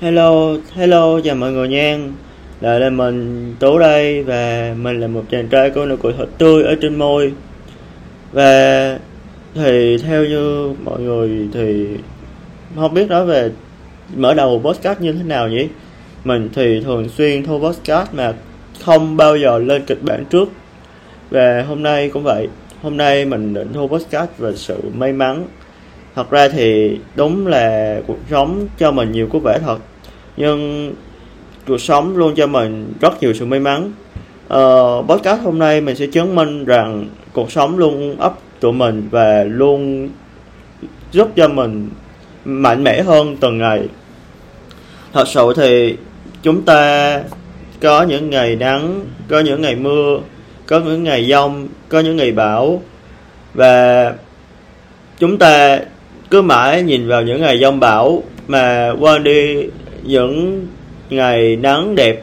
Hello, hello, chào mọi người nha. Lại là mình Tú đây Và mình là một chàng trai có nụ cười thật tươi ở trên môi. Và thì theo như mọi người thì không biết nói về mở đầu podcast như thế nào nhỉ? Mình thì thường xuyên thu podcast mà không bao giờ lên kịch bản trước. Và hôm nay cũng vậy Hôm nay mình định thu podcast về sự may mắn. Thật ra thì đúng là cuộc sống cho mình nhiều cú vẻ thật nhưng cuộc sống luôn cho mình rất nhiều sự may mắn. Uh, podcast hôm nay mình sẽ chứng minh rằng cuộc sống luôn ấp tụi mình và luôn giúp cho mình mạnh mẽ hơn từng ngày. Thật sự thì chúng ta có những ngày nắng có những ngày mưa có những ngày giông có những ngày bão. Và chúng ta cứ mãi nhìn vào những ngày giông bão mà quên đi những ngày nắng đẹp.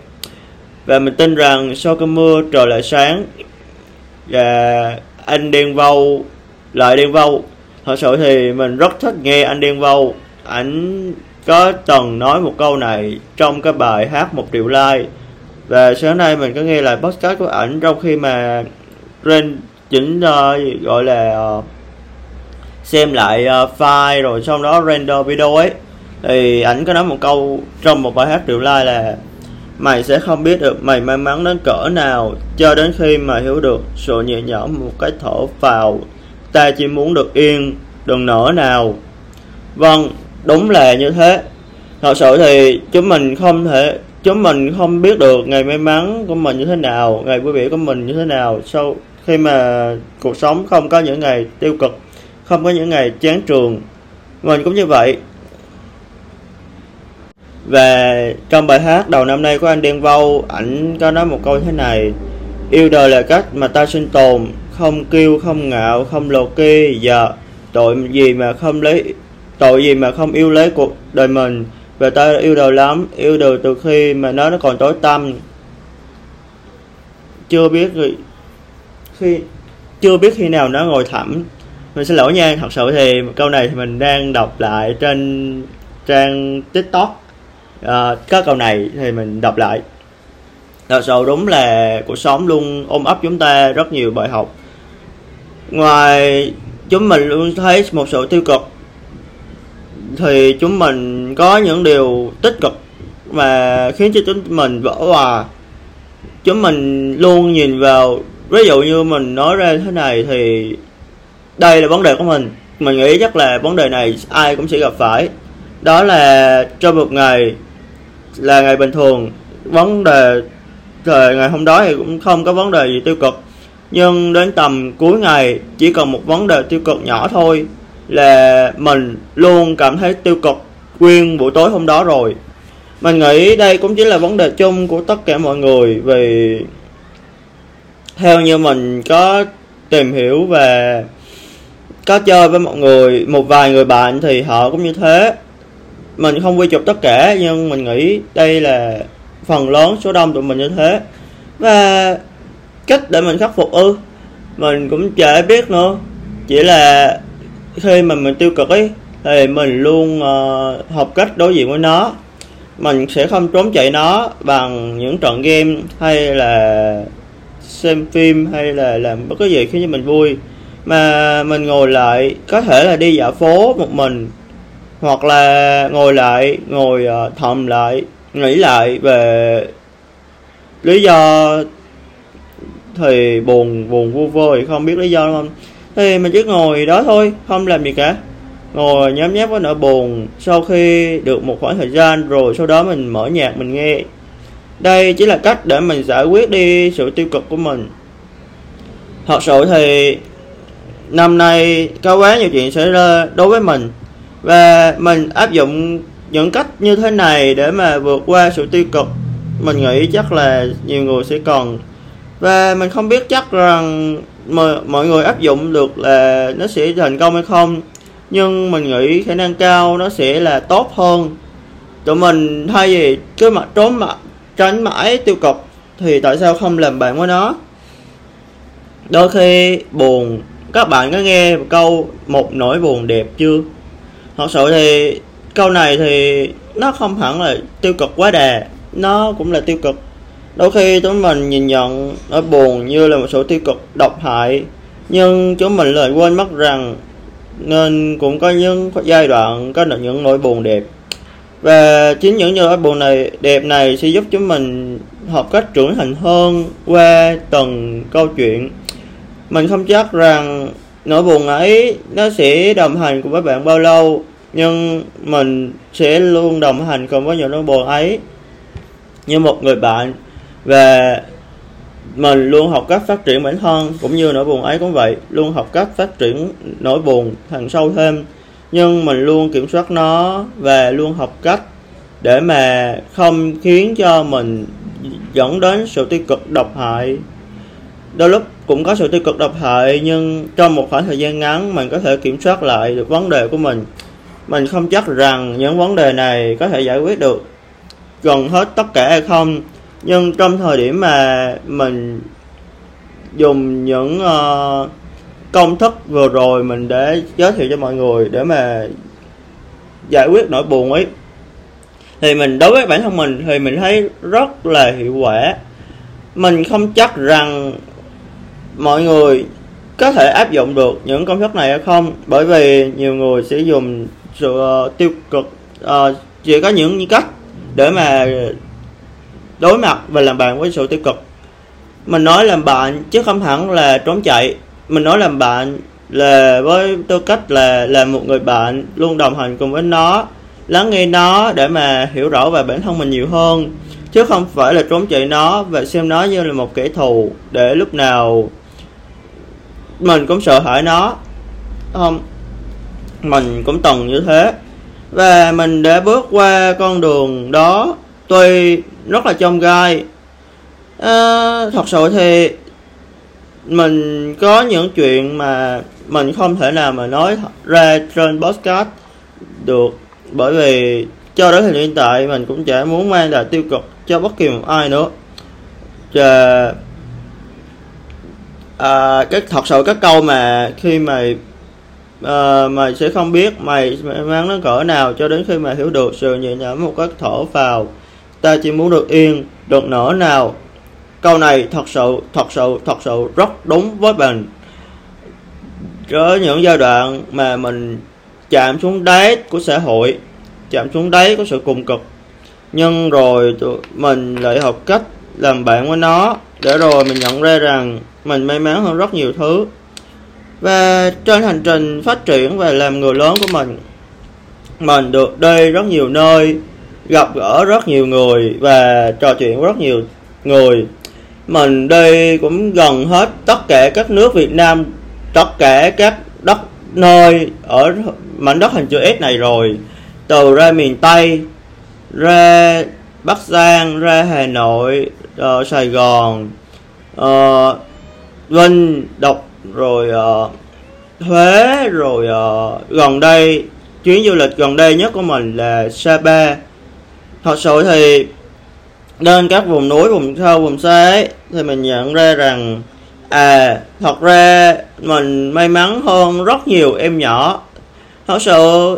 Và mình tin rằng sau cơn mưa trời lại sáng và anh Đen Vâu lại Đen Vâu. Thật sự thì mình rất thích nghe anh Đen Vâu. Ảnh có từng nói một câu này trong cái bài hát một triệu like và sáng nay mình có nghe lại podcast của ảnh trong khi mà trên chỉnh uh, ờ, gọi là uh, xem lại uh, file rồi sau đó render video ấy thì ảnh có nói một câu trong một bài hát triệu lai là, mày sẽ không biết được mày may mắn đến cỡ nào cho đến khi mà hiểu được sự nhẹ nhõm một cái thở vào. Ta chỉ muốn được yên, đừng nở nào. Vâng đúng là như thế. Thật sự thì chúng mình không thể, chúng mình không biết được ngày may mắn của mình như thế nào, ngày vui vẻ của mình như thế nào sau khi mà cuộc sống không có những ngày tiêu cực, không có những ngày chán trường. Mình cũng như vậy và trong bài hát đầu năm nay của anh Đen Vâu, ảnh có nói một câu thế này. Yêu đời là cách mà ta sinh tồn, không kêu không ngạo, không lồ kê dạ tội gì mà không lấy, tội gì mà không yêu lấy cuộc đời mình? Và ta yêu đời lắm, yêu đời từ khi mà nó nó còn tối tăm. Chưa biết khi, chưa biết khi nào nó ngồi thẳm. Mình xin lỗi nha, thật sự thì câu này thì mình đang đọc lại trên trang tiktok à, có câu này thì mình đọc lại. Thật sự đúng là cuộc sống luôn ôm ấp chúng ta rất nhiều bài học. Ngoài chúng mình luôn thấy một sự tiêu cực thì chúng mình có những điều tích cực mà khiến cho chúng mình vỡ hòa. Chúng mình luôn nhìn vào ví dụ như mình nói ra thế này thì đây là vấn đề của mình. Mình nghĩ chắc là vấn đề này ai cũng sẽ gặp phải. Đó là trong một ngày là ngày bình thường. Vấn đề thời ngày hôm đó thì cũng không có vấn đề gì tiêu cực. Nhưng đến tầm cuối ngày, chỉ cần một vấn đề tiêu cực nhỏ thôi là mình luôn cảm thấy tiêu cực nguyên buổi tối hôm đó rồi. Mình nghĩ đây cũng chính là vấn đề chung của tất cả mọi người vì theo như mình có tìm hiểu và có chơi với mọi người, một vài người bạn thì họ cũng như thế mình không quy chụp tất cả nhưng mình nghĩ đây là phần lớn số đông tụi mình như thế. Và cách để mình khắc phục ư mình cũng chả biết nữa. Chỉ là khi mà mình tiêu cực ấy thì mình luôn uh, học cách đối diện với nó. Mình sẽ không trốn chạy nó bằng những trận game hay là xem phim hay là làm bất cứ gì khiến cho mình vui. Mà mình ngồi lại có thể là đi dạo phố một mình hoặc là ngồi lại, ngồi ờ, thầm lại, nghĩ lại về lý do thì buồn buồn vô vơ thì không biết lý do không? Thì mình chỉ ngồi đó thôi, không làm gì cả. Ngồi nhắm nháp với nỗi buồn sau khi được một khoảng thời gian rồi sau đó mình mở nhạc, mình nghe. Đây chỉ là cách để mình giải quyết đi sự tiêu cực của mình. Thật sự thì năm nay có quá nhiều chuyện xảy ra đối với mình và mình áp dụng những cách như thế này để mà vượt qua sự tiêu cực. Mình nghĩ chắc là nhiều người sẽ còn và mình không biết chắc rằng mọi người áp dụng được là nó sẽ thành công hay không. Nhưng mình nghĩ khả năng cao nó sẽ là tốt hơn. Tụi mình thay vì cứ mặt trốn mặt tránh mãi tiêu cực, thì tại sao không làm bạn với nó? Đôi khi buồn. Các bạn có nghe một câu, một nỗi buồn đẹp chưa? Thật sự thì câu này thì nó không hẳn là tiêu cực quá đà. Nó cũng là tiêu cực. Đôi khi chúng mình nhìn nhận nỗi buồn như là một sự tiêu cực độc hại. Nhưng chúng mình lại quên mất rằng nên cũng có những giai đoạn, có được những nỗi buồn đẹp. Và chính những nỗi buồn này, đẹp này sẽ giúp chúng mình học cách trưởng thành hơn qua từng câu chuyện. Mình không chắc rằng nỗi buồn ấy, nó sẽ đồng hành cùng với bạn bao lâu, nhưng mình sẽ luôn đồng hành cùng với những nỗi buồn ấy. Như một người bạn, và mình luôn học cách phát triển bản thân, cũng như nỗi buồn ấy cũng vậy, luôn học cách phát triển nỗi buồn thành sâu thêm. Nhưng mình luôn kiểm soát nó, và luôn học cách để mà không khiến cho mình dẫn đến sự tiêu cực độc hại. Đôi lúc cũng có sự tiêu cực độc hại nhưng trong một khoảng thời gian ngắn mình có thể kiểm soát lại được vấn đề của mình. Mình không chắc rằng những vấn đề này có thể giải quyết được gần hết tất cả hay không nhưng trong thời điểm mà mình dùng những uh, công thức vừa rồi mình để giới thiệu cho mọi người để mà giải quyết nỗi buồn ấy thì mình đối với bản thân mình thì mình thấy rất là hiệu quả. Mình không chắc rằng mọi người có thể áp dụng được những công thức này hay không? Bởi vì nhiều người sẽ dùng sự uh, tiêu cực uh, chỉ có những cách để mà đối mặt và làm bạn với sự tiêu cực. Mình nói làm bạn chứ không hẳn là trốn chạy. Mình nói làm bạn là với tư cách là là một người bạn luôn đồng hành cùng với nó lắng nghe nó để mà hiểu rõ về bản thân mình nhiều hơn chứ không phải là trốn chạy nó và xem nó như là một kẻ thù để lúc nào mình cũng sợ hãi nó. Không mình cũng từng như thế. Và mình đã bước qua con đường đó. Tuy rất là trong gai. À, thật sự thì mình có những chuyện mà mình không thể nào mà nói ra trên podcast được. Bởi vì cho đến thời hiện tại mình cũng chả muốn mang lại tiêu cực cho bất kỳ một ai nữa. Và à, cái thật sự các câu mà khi mà ờ, à, mày sẽ không biết mày mang nó cỡ nào cho đến khi mà hiểu được sự nhẹ nhõm một cách thở vào ta chỉ muốn được yên được nở nào. Câu này thật sự thật sự thật sự rất đúng với mình có những giai đoạn mà mình chạm xuống đáy của xã hội chạm xuống đáy của sự cùng cực. Nhưng rồi mình lại học cách làm bạn với nó để rồi mình nhận ra rằng mình may mắn hơn rất nhiều thứ. Và trên hành trình phát triển và làm người lớn của mình mình được đi rất nhiều nơi gặp gỡ rất nhiều người và trò chuyện với rất nhiều người. Mình đi cũng gần hết tất cả các nước Việt Nam tất cả các đất nơi ở mảnh đất hình chữ S này rồi. Từ ra miền Tây ra Bắc Giang ra Hà Nội uh, Sài Gòn uh, Vinh Độc rồi uh, Huế rồi uh, gần đây chuyến du lịch gần đây nhất của mình là Sapa thật sự thì lên các vùng núi vùng sâu vùng xa ấy thì mình nhận ra rằng à thật ra mình may mắn hơn rất nhiều em nhỏ. Thật sự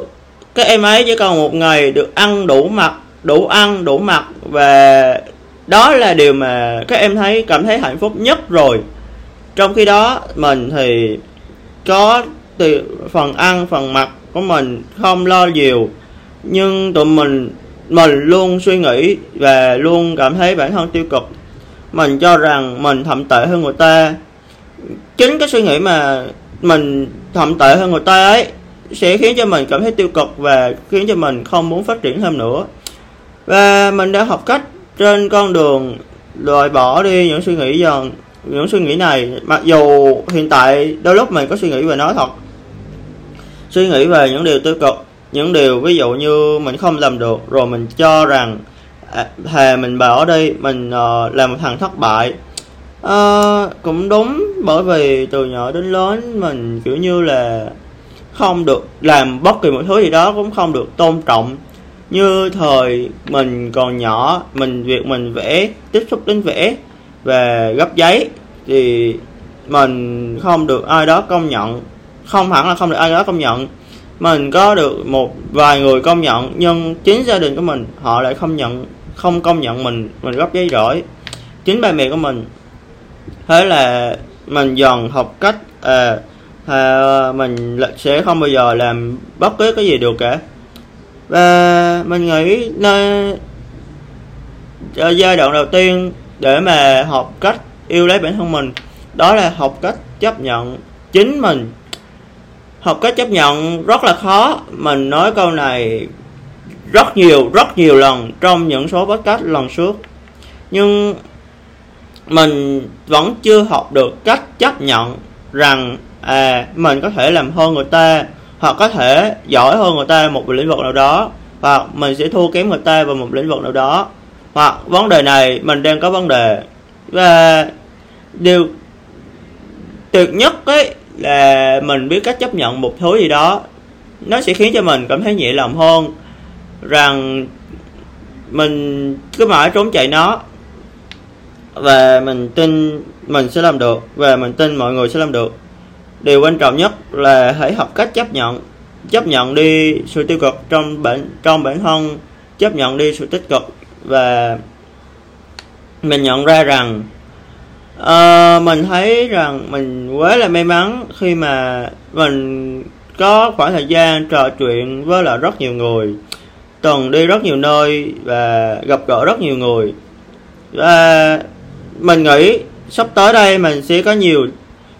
các em ấy chỉ cần một ngày được ăn đủ mặt đủ ăn đủ mặt và đó là điều mà các em thấy cảm thấy hạnh phúc nhất rồi trong khi đó, mình thì có từ phần ăn, phần mặc của mình không lo nhiều, nhưng tụi mình mình luôn suy nghĩ và luôn cảm thấy bản thân tiêu cực. Mình cho rằng mình thậm tệ hơn người ta. Chính cái suy nghĩ mà mình thậm tệ hơn người ta ấy sẽ khiến cho mình cảm thấy tiêu cực và khiến cho mình không muốn phát triển thêm nữa. Và mình đã học cách trên con đường loại bỏ đi những suy nghĩ dần những suy nghĩ này mặc dù hiện tại đôi lúc mình có suy nghĩ về nó thật suy nghĩ về những điều tiêu cực những điều ví dụ như mình không làm được rồi mình cho rằng à, thề mình bỏ đi mình ờ, uh, làm một thằng thất bại. Uh, cũng đúng bởi vì từ nhỏ đến lớn mình kiểu như là không được làm bất kỳ một thứ gì đó cũng không được tôn trọng. Như thời mình còn nhỏ mình việc mình vẽ tiếp xúc đến vẽ về gấp giấy thì mình không được ai đó công nhận. Không hẳn là không được ai đó công nhận. Mình có được một vài người công nhận nhưng chính gia đình của mình họ lại không nhận không công nhận mình mình gấp giấy giỏi chính ba mẹ của mình. Thế là mình dần học cách à, à, mình sẽ không bao giờ làm bất cứ cái gì được cả. Và mình nghĩ nên giai đoạn đầu tiên để mà học cách yêu lấy bản thân mình. Đó là học cách chấp nhận chính mình. Học cách chấp nhận rất là khó. Mình nói câu này rất nhiều rất nhiều lần trong những số podcast lần trước. Nhưng mình vẫn chưa học được cách chấp nhận rằng à mình có thể làm hơn người ta hoặc có thể giỏi hơn người ta một lĩnh vực nào đó. Hoặc mình sẽ thua kém người ta vào một lĩnh vực nào đó hoặc vấn đề này mình đang có vấn đề. Và điều tuyệt nhất ấy là mình biết cách chấp nhận một thứ gì đó. Nó sẽ khiến cho mình cảm thấy nhẹ lòng hơn rằng mình cứ mãi trốn chạy nó. Và mình tin mình sẽ làm được. Và mình tin mọi người sẽ làm được. Điều quan trọng nhất là hãy học cách chấp nhận. Chấp nhận đi sự tiêu cực trong bản trong bản thân. Chấp nhận đi sự tích cực và mình nhận ra rằng uh, mình thấy rằng mình quá là may mắn khi mà mình có khoảng thời gian trò chuyện với là rất nhiều người từng đi rất nhiều nơi và gặp gỡ rất nhiều người. Và mình nghĩ sắp tới đây mình sẽ có nhiều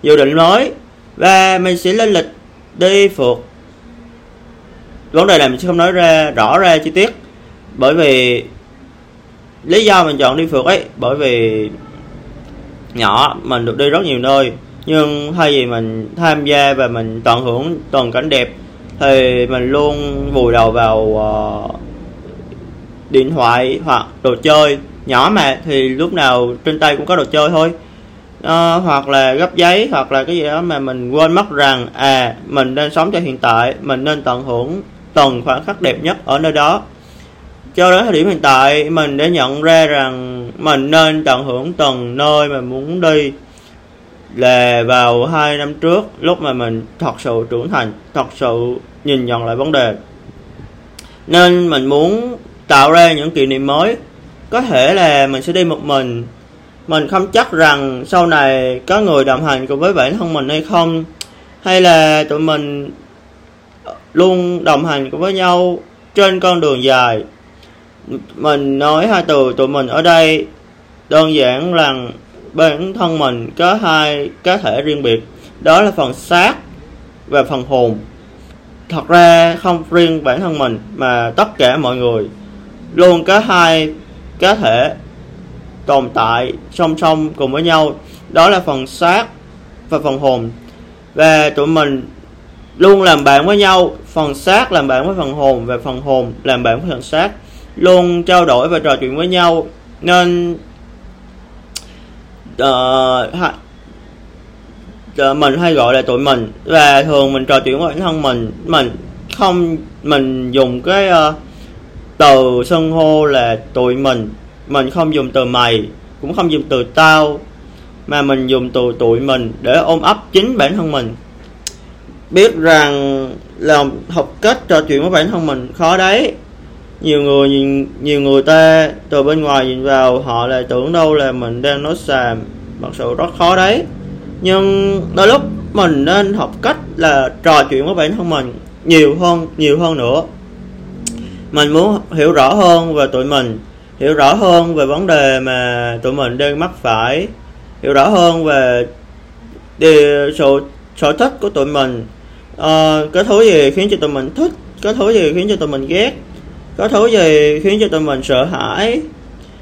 dự định mới và mình sẽ lên lịch đi phượt. Vấn đề này mình sẽ không nói ra rõ ra chi tiết bởi vì lý do mình chọn đi phượt ấy bởi vì nhỏ mình được đi rất nhiều nơi. Nhưng thay vì mình tham gia và mình tận hưởng toàn cảnh đẹp thì mình luôn vùi đầu vào uh, điện thoại hoặc đồ chơi. Nhỏ mà thì lúc nào trên tay cũng có đồ chơi thôi. Uh, hoặc là gấp giấy hoặc là cái gì đó mà mình quên mất rằng à mình nên sống cho hiện tại mình nên tận hưởng từng khoảnh khắc đẹp nhất ở nơi đó cho đến thời điểm hiện tại, mình đã nhận ra rằng mình nên tận hưởng từng nơi mà muốn đi là vào hai năm trước, lúc mà mình thật sự trưởng thành, thật sự nhìn nhận lại vấn đề. Nên mình muốn tạo ra những kỷ niệm mới. Có thể là mình sẽ đi một mình. Mình không chắc rằng sau này có người đồng hành cùng với bản thân mình hay không, hay là tụi mình luôn đồng hành cùng với nhau trên con đường dài mình nói hai từ tụi mình ở đây. Đơn giản là bản thân mình có hai cá thể riêng biệt. Đó là phần xác và phần hồn. Thật ra không riêng bản thân mình mà tất cả mọi người luôn có hai cá thể tồn tại song song cùng với nhau. Đó là phần xác và phần hồn. Và tụi mình luôn làm bạn với nhau. Phần xác làm bạn với phần hồn và phần hồn làm bạn với phần xác luôn trao đổi và trò chuyện với nhau. Nên uh, ha, uh, mình hay gọi là tụi mình. Và thường mình trò chuyện với bản thân mình mình không mình dùng cái uh, từ xưng hô là tụi mình. Mình không dùng từ mày cũng không dùng từ tao mà mình dùng từ tụi mình để ôm ấp chính bản thân mình. Biết rằng là học cách trò chuyện với bản thân mình khó đấy nhiều người nhìn nhiều người ta từ bên ngoài nhìn vào họ lại tưởng đâu là mình đang nói xàm mặc dù rất khó đấy. Nhưng đôi lúc mình nên học cách là trò chuyện với bản thân mình nhiều hơn nhiều hơn nữa. Mình muốn hiểu rõ hơn về tụi mình hiểu rõ hơn về vấn đề mà tụi mình đang mắc phải hiểu rõ hơn về điều sở sở thích của tụi mình. Ờ, à, có thứ gì khiến cho tụi mình thích có thứ gì khiến cho tụi mình ghét? Có thứ gì khiến cho tụi mình sợ hãi?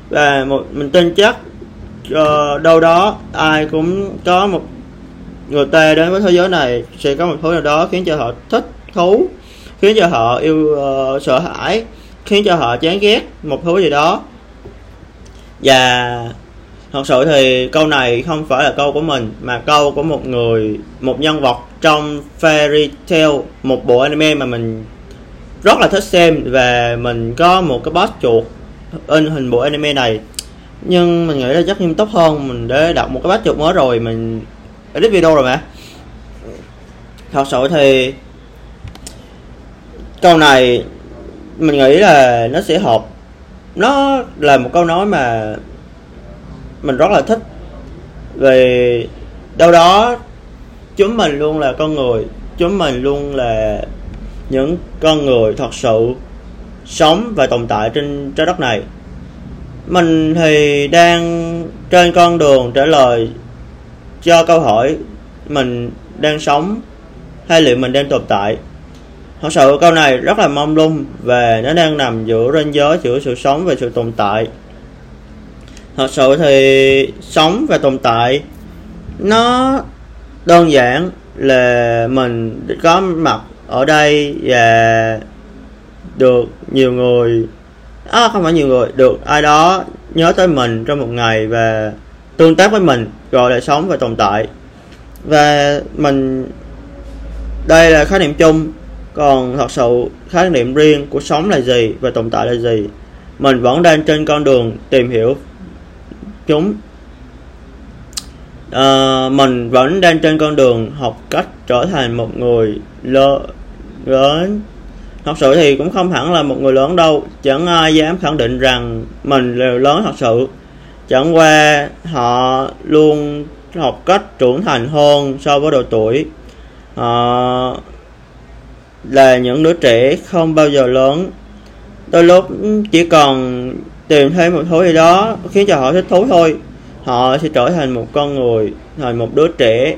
Và một mình tin chắc uh, đâu đó ai cũng có một người ta đến với thế giới này sẽ có một thứ nào đó khiến cho họ thích thú khiến cho họ yêu uh, sợ hãi khiến cho họ chán ghét một thứ gì đó. Và thật sự thì câu này không phải là câu của mình mà câu của một người một nhân vật trong fairy tale một bộ anime mà mình rất là thích xem và mình có một cái boss chuột in hình bộ anime này. Nhưng mình nghĩ là chắc nghiêm túc hơn, mình để đọc một cái boss chuột mới rồi, mình edit video rồi mà. Thật sự thì câu này mình nghĩ là nó sẽ hợp. Nó là một câu nói mà mình rất là thích. Về đâu đó chúng mình luôn là con người, chúng mình luôn là những con người thật sự sống và tồn tại trên trái đất này. Mình thì đang trên con đường trả lời cho câu hỏi, mình đang sống hay liệu mình đang tồn tại? Thật sự câu này rất là mong lung và nó đang nằm giữa ranh giới giữa sự sống và sự tồn tại. Thật sự thì sống và tồn tại, nó đơn giản là mình có mặt ở đây và được nhiều người à, không phải nhiều người được ai đó nhớ tới mình trong một ngày và tương tác với mình gọi là sống và tồn tại. Và mình đây là khái niệm chung còn thật sự khái niệm riêng của sống là gì và tồn tại là gì mình vẫn đang trên con đường tìm hiểu chúng. À, mình vẫn đang trên con đường học cách trở thành một người lớn thật sự thì cũng không hẳn là một người lớn đâu. Chẳng ai dám khẳng định rằng mình là lớn thật sự. Chẳng qua họ luôn học cách trưởng thành hơn so với độ tuổi. Họ là những đứa trẻ không bao giờ lớn. Đôi lúc chỉ cần tìm thêm một thứ gì đó khiến cho họ thích thú thôi. Họ sẽ trở thành một con người, thành một đứa trẻ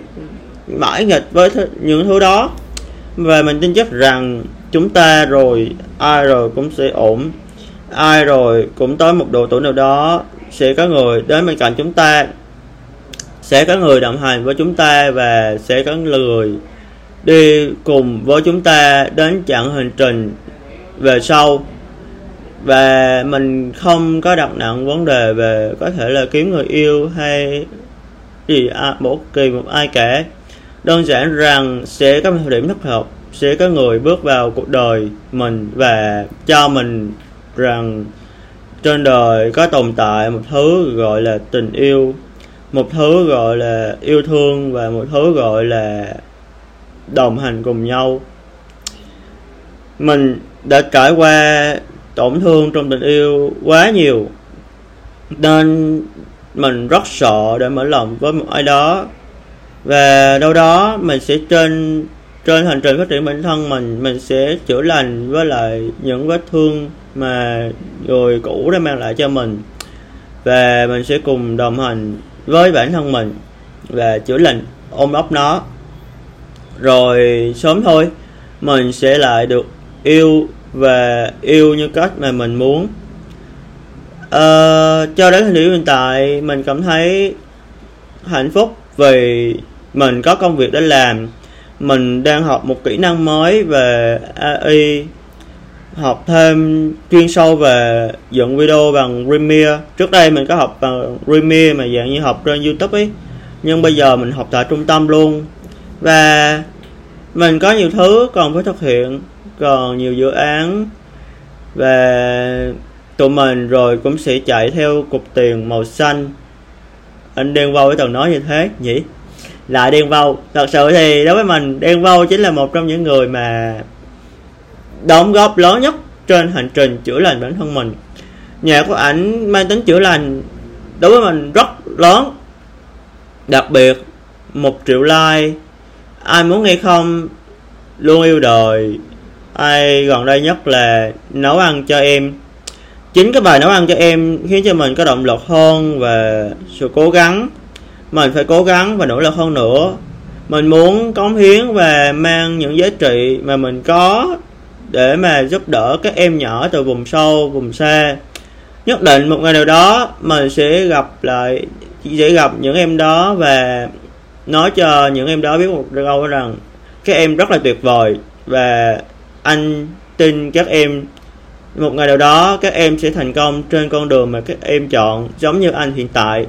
mãi nghịch với th- những thứ đó và mình tin chắc rằng chúng ta rồi ai rồi cũng sẽ ổn. Ai rồi cũng tới một độ tuổi nào đó sẽ có người đến bên cạnh chúng ta sẽ có người đồng hành với chúng ta và sẽ có người đi cùng với chúng ta đến chặng hành trình về sau. Và mình không có đặt nặng vấn đề về có thể là kiếm người yêu hay gì à, bất kỳ một ai cả đơn giản rằng sẽ có một điểm thích hợp, sẽ có người bước vào cuộc đời mình và cho mình rằng trên đời có tồn tại một thứ gọi là tình yêu, một thứ gọi là yêu thương và một thứ gọi là đồng hành cùng nhau. Mình đã trải qua tổn thương trong tình yêu quá nhiều, nên mình rất sợ để mở lòng với một ai đó và đâu đó mình sẽ trên trên hành trình phát triển bản thân mình mình sẽ chữa lành với lại những vết thương mà người cũ đã mang lại cho mình. Và mình sẽ cùng đồng hành với bản thân mình và chữa lành ôm ấp nó. Rồi sớm thôi mình sẽ lại được yêu và yêu như cách mà mình muốn. À, cho đến thời điểm hiện tại mình cảm thấy hạnh phúc vì mình có công việc để làm, mình đang học một kỹ năng mới về AI học thêm chuyên sâu về dựng video bằng Premiere. Trước đây mình có học bằng Premiere mà dạng như học trên YouTube ấy, nhưng bây giờ mình học tại trung tâm luôn. Và mình có nhiều thứ còn phải thực hiện, còn nhiều dự án và tụi mình rồi cũng sẽ chạy theo cục tiền màu xanh anh đen vâu với tầng nói như thế, nhỉ? Lại đen vâu. Thật sự thì đối với mình, đen vâu chính là một trong những người mà đóng góp lớn nhất trên hành trình chữa lành bản thân mình. Nhạc của ảnh mang tính chữa lành đối với mình rất lớn. Đặc biệt, một triệu like. Ai muốn nghe không? Luôn yêu đời. Ai gần đây nhất là nấu ăn cho em chính cái bài nấu ăn cho em khiến cho mình có động lực hơn và sự cố gắng. Mình phải cố gắng và nỗ lực hơn nữa. Mình muốn cống hiến và mang những giá trị mà mình có để mà giúp đỡ các em nhỏ từ vùng sâu, vùng xa. Nhất định một ngày nào đó, mình sẽ gặp lại, sẽ gặp những em đó và nói cho những em đó biết một câu rằng, các em rất là tuyệt vời và anh tin các em một ngày nào đó, các em sẽ thành công trên con đường mà các em chọn, giống như anh hiện tại.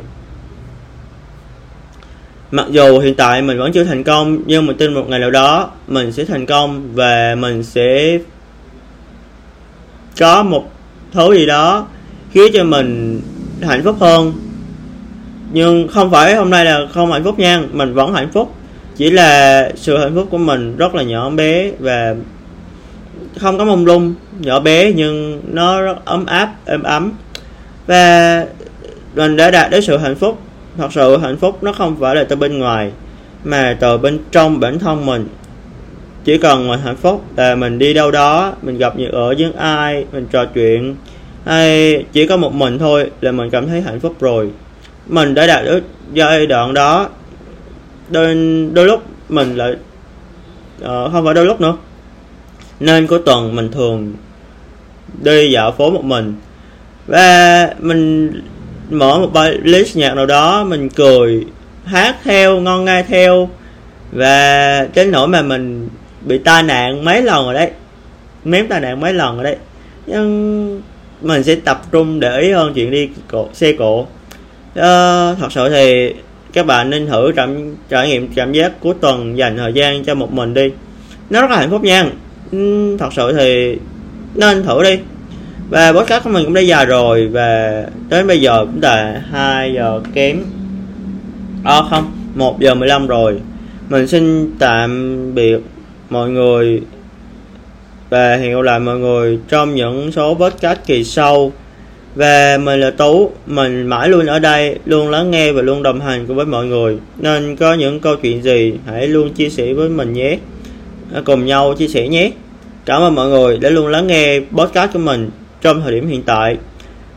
Mặc dù hiện tại mình vẫn chưa thành công, nhưng mình tin một ngày nào đó, mình sẽ thành công và mình sẽ có một thứ gì đó, khiến cho mình hạnh phúc hơn. Nhưng không phải hôm nay là không hạnh phúc nha, mình vẫn hạnh phúc. Chỉ là sự hạnh phúc của mình rất là nhỏ bé và không có mông lung nhỏ bé nhưng nó rất ấm áp êm ấm. Và mình đã đạt đến sự hạnh phúc. Thật sự hạnh phúc nó không phải là từ bên ngoài mà từ bên trong bản thân mình. Chỉ cần mình hạnh phúc là mình đi đâu đó mình gặp những ở những ai mình trò chuyện hay chỉ có một mình thôi là mình cảm thấy hạnh phúc rồi. Mình đã đạt được giai đoạn đó đôi đôi lúc mình lại uh, không phải đôi lúc nữa nên cuối tuần mình thường đi dạo phố một mình. Và mình mở một bài list nhạc nào đó mình cười hát theo ngon ngay theo. Và đến nỗi mà mình bị tai nạn mấy lần rồi đấy. Mém tai nạn mấy lần rồi đấy. Nhưng mình sẽ tập trung để ý hơn chuyện đi cổ, xe cộ. Ờ, thật sự thì các bạn nên thử trải, trải nghiệm cảm giác cuối tuần dành thời gian cho một mình đi. Nó rất là hạnh phúc nha thật sự thì nên thử đi. Và podcast của mình cũng đã dài rồi và đến bây giờ cũng là 2 giờ kém. À không 1 giờ 15 rồi. Mình xin tạm biệt mọi người và hẹn gặp lại mọi người trong những số podcast kỳ sau. Và mình là Tú, mình mãi luôn ở đây, luôn lắng nghe và luôn đồng hành cùng với mọi người. Nên có những câu chuyện gì, hãy luôn chia sẻ với mình nhé cùng nhau chia sẻ nhé. Cảm ơn mọi người đã luôn lắng nghe podcast của mình trong thời điểm hiện tại.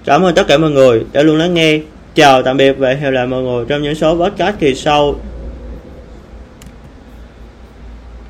Cảm ơn tất cả mọi người đã luôn lắng nghe. Chào tạm biệt và hẹn gặp lại mọi người trong những số podcast kỳ sau.